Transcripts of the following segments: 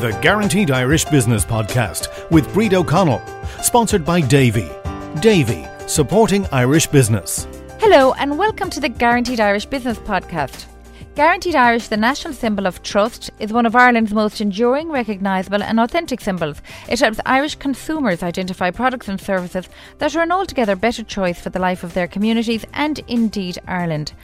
the Guaranteed Irish Business Podcast with Bríd O'Connell, sponsored by Davy. Davy, supporting Irish business. Hello, and welcome to the Guaranteed Irish Business Podcast. Guaranteed Irish, the national symbol of trust, is one of Ireland's most enduring, recognisable, and authentic symbols. It helps Irish consumers identify products and services that are an altogether better choice for the life of their communities and indeed Ireland.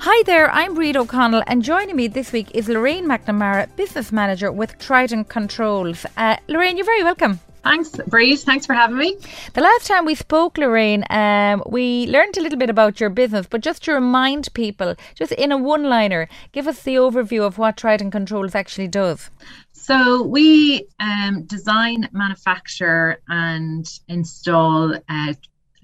Hi there, I'm Bríd O'Connell, and joining me this week is Lorraine McNamara, Business Manager with Trident Controls. Uh, Lorraine, you're very welcome. Thanks, Bríd. Thanks for having me. The last time we spoke, Lorraine, um, we learned a little bit about your business, but just to remind people, just in a one liner, give us the overview of what Trident Controls actually does. So, we um, design, manufacture, and install uh,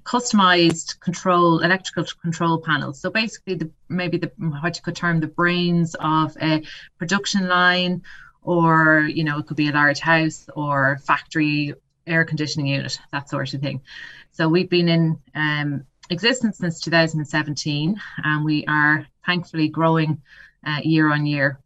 customized control electrical control panels so basically the maybe the what you could term the brains of a production line or you know it could be a large house or factory air conditioning unit that sort of thing so we've been in um, existence since 2017 and we are thankfully growing uh, year on year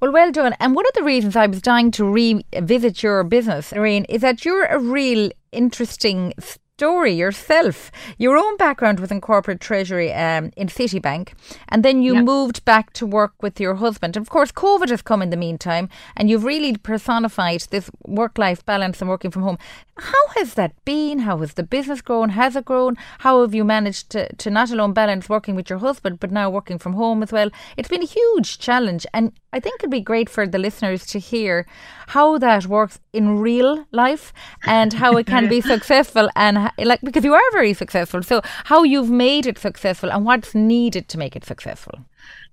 well, well done. And one of the reasons I was dying to revisit your business, Lorraine, is that you're a real interesting story yourself. Your own background within corporate treasury um, in Citibank, and then you yep. moved back to work with your husband. And of course, COVID has come in the meantime, and you've really personified this work life balance and working from home. How has that been? How has the business grown? Has it grown? How have you managed to, to not alone balance working with your husband, but now working from home as well? It's been a huge challenge, and I think it'd be great for the listeners to hear how that works in real life and how it can be successful and like because you are very successful. So how you've made it successful and what's needed to make it successful.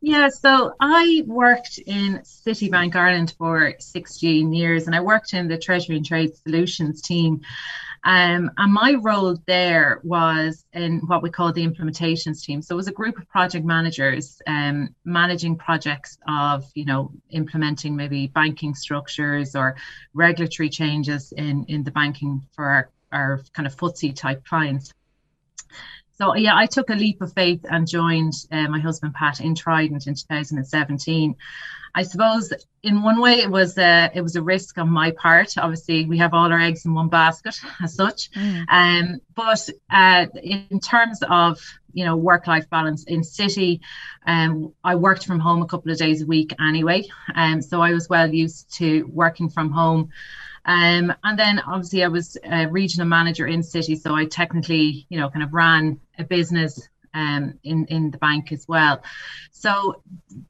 Yeah, so I worked in Citibank Ireland for 16 years and I worked in the Treasury and Trade Solutions team. Um, and my role there was in what we call the implementations team. So it was a group of project managers um, managing projects of, you know, implementing maybe banking structures or regulatory changes in, in the banking for our, kind of FTSE type clients. So yeah, I took a leap of faith and joined uh, my husband Pat in Trident in 2017. I suppose in one way it was a it was a risk on my part. Obviously, we have all our eggs in one basket as such. Mm. Um, but uh, in terms of you know work life balance in Citi, um, I worked from home a couple of days a week anyway. Um, so I was well used to working from home. Um, and then obviously I was a regional manager in Citi, so I technically, you know, kind of ran a business um, in in the bank as well. So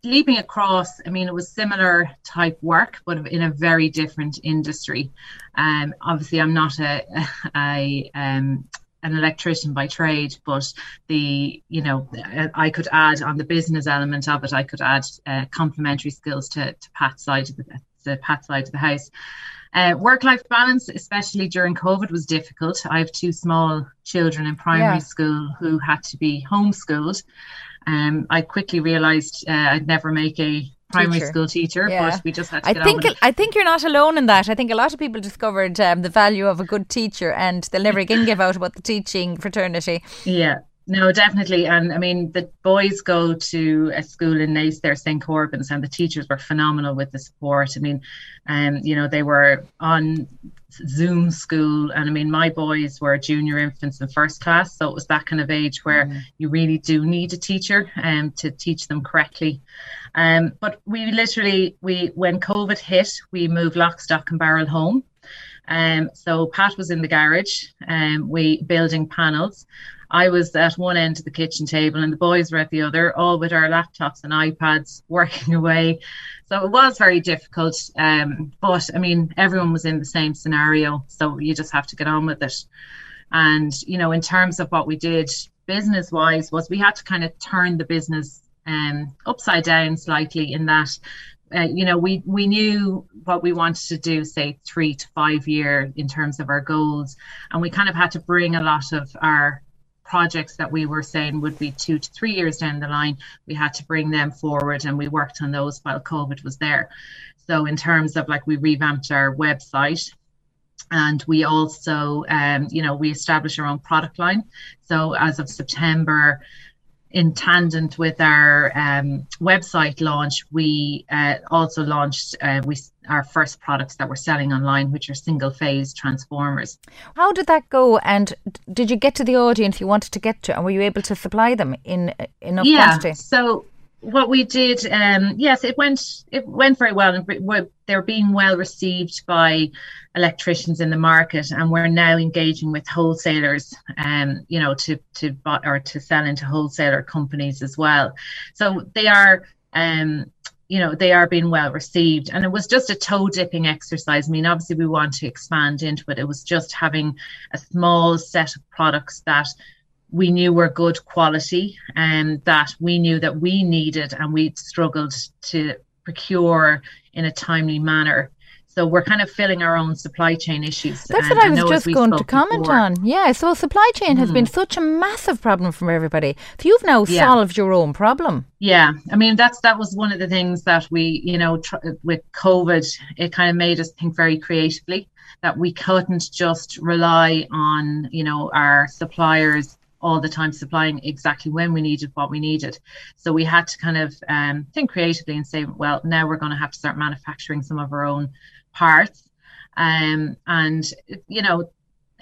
leaping across, I mean, it was similar type work, but in a very different industry. Um, obviously, I'm not a, a um, an electrician by trade, but the you know I could add on the business element of it. I could add uh, complementary skills to to Pat's side of the, the Pat side of the house. Uh, work life balance, especially during COVID, was difficult. I have two small children in primary yeah. school who had to be homeschooled. Um, I quickly realised uh, I'd never make a primary teacher. school teacher, yeah. but we just had to I think I think you're not alone in that. I think a lot of people discovered um, the value of a good teacher, and they'll never again give out about the teaching fraternity. Yeah, no, definitely. And I mean, the boys go to a school in Naas, there, St. Corban's, and the teachers were phenomenal with the support. I mean, um, you know, they were on Zoom school. And I mean, my boys were junior infants in first class. So it was that kind of age where mm. you really do need a teacher um, to teach them correctly. Um, but we literally, we when COVID hit, we moved lock, stock, and barrel home. Um, so Pat was in the garage, um, we building panels. I was at one end of the kitchen table and the boys were at the other, all with our laptops and iPads working away. So it was very difficult. Um, but I mean, everyone was in the same scenario. So you just have to get on with it. And, you know, in terms of what we did business wise, was we had to kind of turn the business um, upside down slightly in that uh, you know, we we knew what we wanted to do, say three to five year in terms of our goals, and we kind of had to bring a lot of our projects that we were saying would be two to three years down the line, we had to bring them forward and we worked on those while COVID was there. So, in terms of like, we revamped our website and we also, um, you know, we established our own product line. So, as of September, in tandem with our um, website launch, we uh, also launched uh, we our first products that we're selling online, which are single phase transformers. How did that go? And did you get to the audience you wanted to get to, and were you able to supply them in enough yeah, quantity? So what we did, um, yes, it went it went very well, and they're being well received by electricians in the market, and we're now engaging with wholesalers, um, you know, to to buy or to sell into wholesaler companies as well. So they are, um, you know, they are being well received, and it was just a toe dipping exercise. I mean, obviously we want to expand into it. It was just having a small set of products that we knew were good quality and that we knew that we needed and we struggled to procure in a timely manner. So we're kind of filling our own supply chain issues. That's what I was just going to comment before. on. Yeah, so supply chain has mm. been such a massive problem for everybody. So you've now yeah. solved your own problem. Yeah, I mean that's that was one of the things that we, you know, tr- with COVID, it kind of made us think very creatively that we couldn't just rely on, you know, our suppliers all the time supplying exactly when we needed what we needed. So we had to kind of um, think creatively and say, well, now we're going to have to start manufacturing some of our own parts. Um, and you know,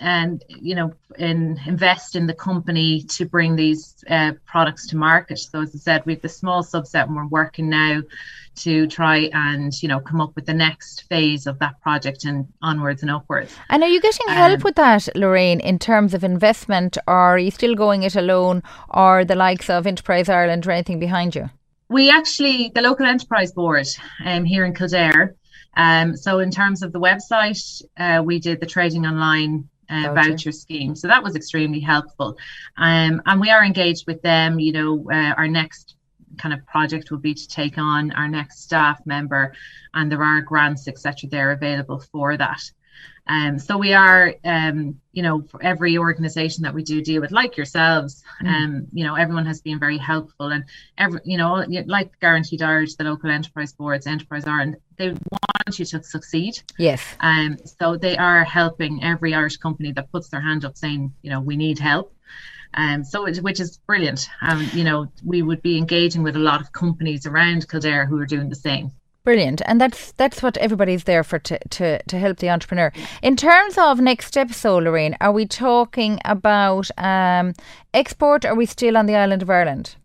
and you know, in, invest in the company to bring these uh, products to market. So as I said, we have the small subset, and we're working now to try and you know come up with the next phase of that project and onwards and upwards. And are you getting um, help with that, Lorraine, in terms of investment, or are you still going it alone, or the likes of Enterprise Ireland or anything behind you? We actually, the local enterprise board um, here in Kildare. Um, so in terms of the website, uh, we did the trading online uh, voucher scheme. So that was extremely helpful. Um, and we are engaged with them. You know, uh, our next kind of project will be to take on our next staff member, and there are grants, etc. There available for that. Um, so we are, um, you know, for every organisation that we do deal with, like yourselves, mm. um, you know, everyone has been very helpful, and every, you know, like Guaranteed Irish, the local enterprise boards, Enterprise Ireland, they want you to succeed. Yes. Um, so they are helping every Irish company that puts their hand up, saying, you know, we need help. Um, so it, which is brilliant. Um, you know, we would be engaging with a lot of companies around Kildare who are doing the same. Brilliant, and that's that's what everybody's there for to, to, to help the entrepreneur. In terms of next steps, so Lorraine, are we talking about um, export? Or are we still on the island of Ireland?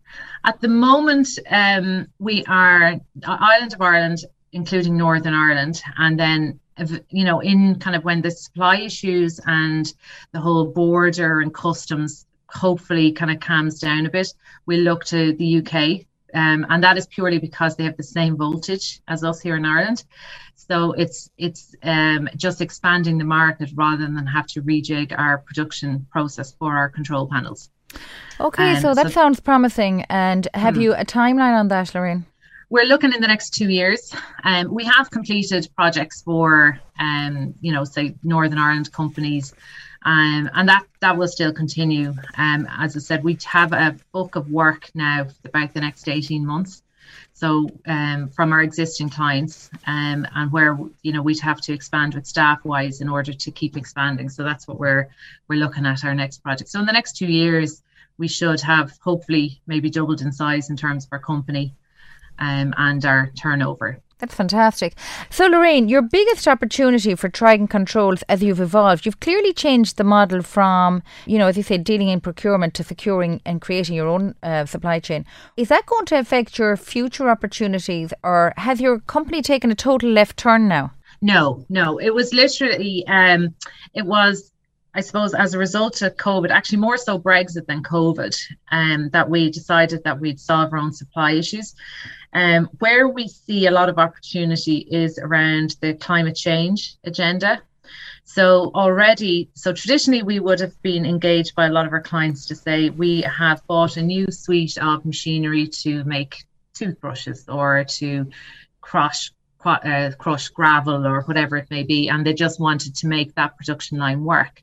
At the moment, um, we are island of Ireland, including Northern Ireland, and then you know in kind of when the supply issues and the whole border and customs hopefully kind of calms down a bit, we'll look to the UK. Um, and that is purely because they have the same voltage as us here in Ireland. So it's it's um, just expanding the market rather than have to rejig our production process for our control panels. Okay, um, so that so, sounds promising. And have hmm. you a timeline on that, Lorraine? We're looking in the next two years. Um, we have completed projects for, um, you know, say Northern Ireland companies um, and that that will still continue. Um, as I said, we have a book of work now for about the next 18 months. So um, from our existing clients, um, and where you know we'd have to expand with staff wise in order to keep expanding. So that's what we're we're looking at our next project. So in the next two years, we should have hopefully maybe doubled in size in terms of our company um, and our turnover. That's fantastic. So, Lorraine, your biggest opportunity for Trident Controls as you've evolved, you've clearly changed the model from, you know, as you say, dealing in procurement to securing and creating your own uh, supply chain. Is that going to affect your future opportunities, or has your company taken a total left turn now? No, no. It was literally, um, it was I suppose as a result of COVID, actually more so Brexit than COVID, um, that we decided that we'd solve our own supply issues. Um, where we see a lot of opportunity is around the climate change agenda. So already, so traditionally we would have been engaged by a lot of our clients to say we have bought a new suite of machinery to make toothbrushes or to crush uh, crush gravel or whatever it may be, and they just wanted to make that production line work.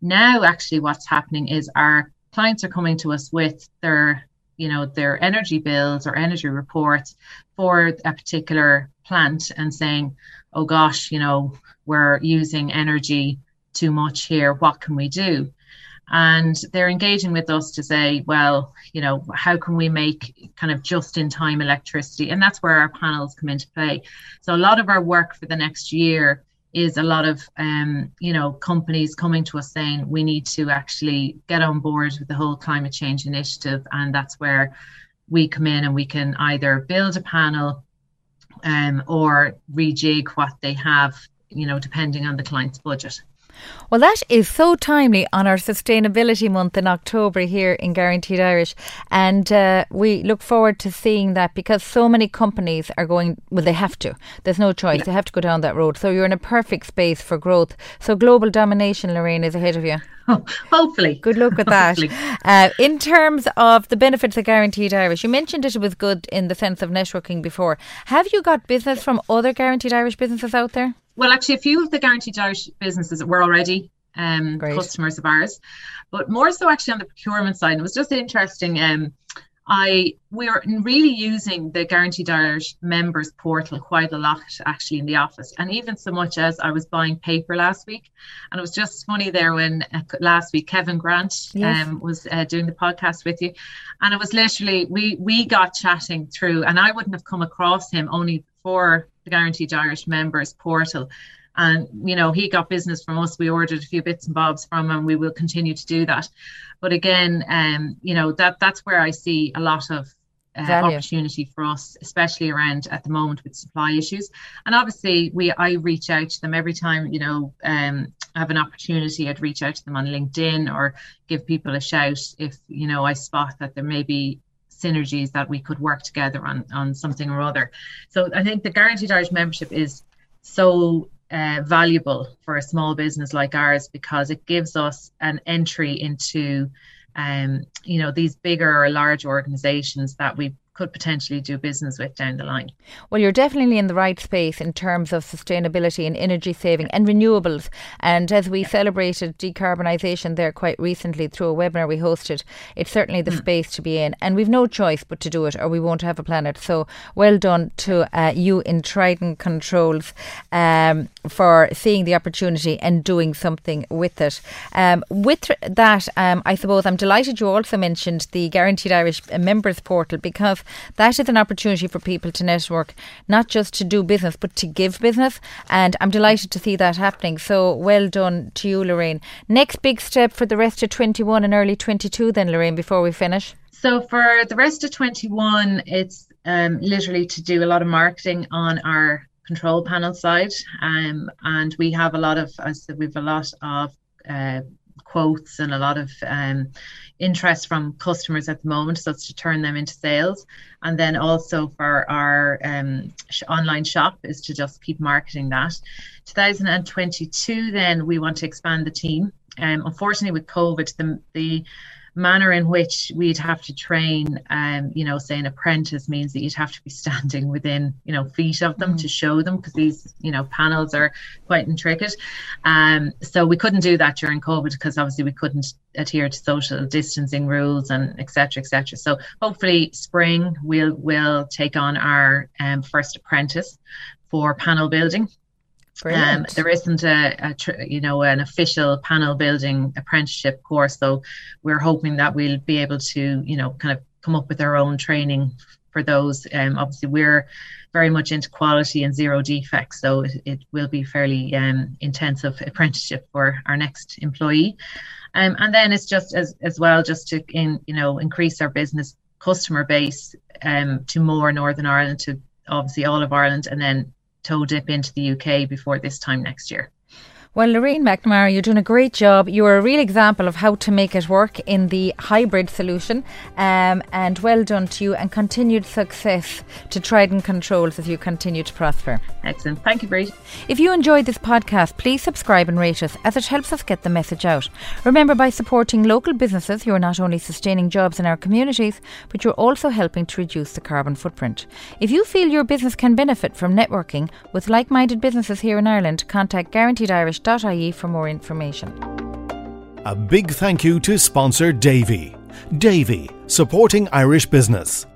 Now, actually, what's happening is our clients are coming to us with their, you know, their energy bills or energy reports for a particular plant and saying, oh gosh, you know, we're using energy too much here. What can we do? And they're engaging with us to say well you know how can we make kind of just in time electricity? And that's where our panels come into play. So a lot of our work for the next year is a lot of um, you know companies coming to us saying we need to actually get on board with the whole climate change initiative. And that's where we come in and we can either build a panel um, or rejig what they have you know depending on the client's budget well, that is so timely on our Sustainability Month in October here in Guaranteed Irish. And uh, we look forward to seeing that because so many companies are going, well, they have to. There's no choice. They have to go down that road. So you're in a perfect space for growth. So global domination, Lorraine, is ahead of you. hopefully. Good luck with that. uh, in terms of the benefits of Guaranteed Irish, you mentioned it was good in the sense of networking before. Have you got business from other Guaranteed Irish businesses out there? Well, actually, a few of the Guaranteed Irish businesses were already um, customers of ours, but more so actually on the procurement side. It was just interesting. Um, I we are really using the Guaranteed Irish members portal quite a lot actually in the office, and even so much as I was buying paper last week, and it was just funny there when uh, last week Kevin Grant yes. um, was uh, doing the podcast with you, and it was literally we we got chatting through, and I wouldn't have come across him only for the Guaranteed Irish members portal. And you know he got business from us. We ordered a few bits and bobs from him. We will continue to do that. But again um you know that that's where i see a lot of uh, opportunity for us especially around at the moment with supply issues. And obviously we i reach out to them every time you know um I have an opportunity i'd reach out to them on linkedin or give people a shout if you know i spot that there may be synergies that we could work together on on something or other. So i think the guaranteed irish membership is so uh, valuable for a small business like ours because it gives us an entry into um, you know these bigger or large organizations that we could potentially do business with down the line. Well, you're definitely in the right space in terms of sustainability and energy saving and renewables. And as we celebrated decarbonisation there quite recently through a webinar we hosted, it's certainly the mm. space to be in. And we've no choice but to do it or we won't have a planet. So well done to uh, you in Trident Controls um, for seeing the opportunity and doing something with it. Um, with that, um, I suppose I'm delighted you also mentioned the Guaranteed Irish Members Portal because that is an opportunity for people to network, not just to do business, but to give business. And I'm delighted to see that happening. So well done to you, Lorraine. Next big step for the rest of 21 and early 22, then, Lorraine, before we finish. So for the rest of 21, it's um, literally to do a lot of marketing on our control panel side. Um, and we have a lot of, as I said, we have a lot of uh, quotes and a lot of um, interest from customers at the moment. So it's to turn them into sales. And then also for our um, online shop is to just keep marketing that. 2022, then we want to expand the team. Um, unfortunately, with COVID, the, the manner in which we'd have to train, um, you know, say an apprentice means that you'd have to be standing within, you know, feet of them mm. to show them because these, you know, panels are quite intricate. Um, so we couldn't do that during COVID because obviously we couldn't adhere to social distancing rules and etc. etc. So hopefully spring we'll will take on our um, first apprentice for panel building um, there isn't a, a, you know an official panel building apprenticeship course, so we're hoping that we'll be able to you know kind of come up with our own training for those. Um, obviously, we're very much into quality and zero defects, so it, it will be fairly um, intensive apprenticeship for our next employee. Um, and then it's just as as well just to in you know increase our business customer base um, to more Northern Ireland to obviously all of Ireland and then toe dip into the UK before this time next year. Well, Lorraine McNamara, you're doing a great job. You're a real example of how to make it work in the hybrid solution. Um, and well done to you and continued success to Trident Controls as you continue to prosper. Excellent. Thank you, Brie. If you enjoyed this podcast, please subscribe and rate us as it helps us get the message out. Remember, by supporting local businesses, you're not only sustaining jobs in our communities, but you're also helping to reduce the carbon footprint. If you feel your business can benefit from networking with like minded businesses here in Ireland, contact Guaranteed Irish irish.ie for more information. A big thank you to sponsor Davy. Davy, supporting Irish business.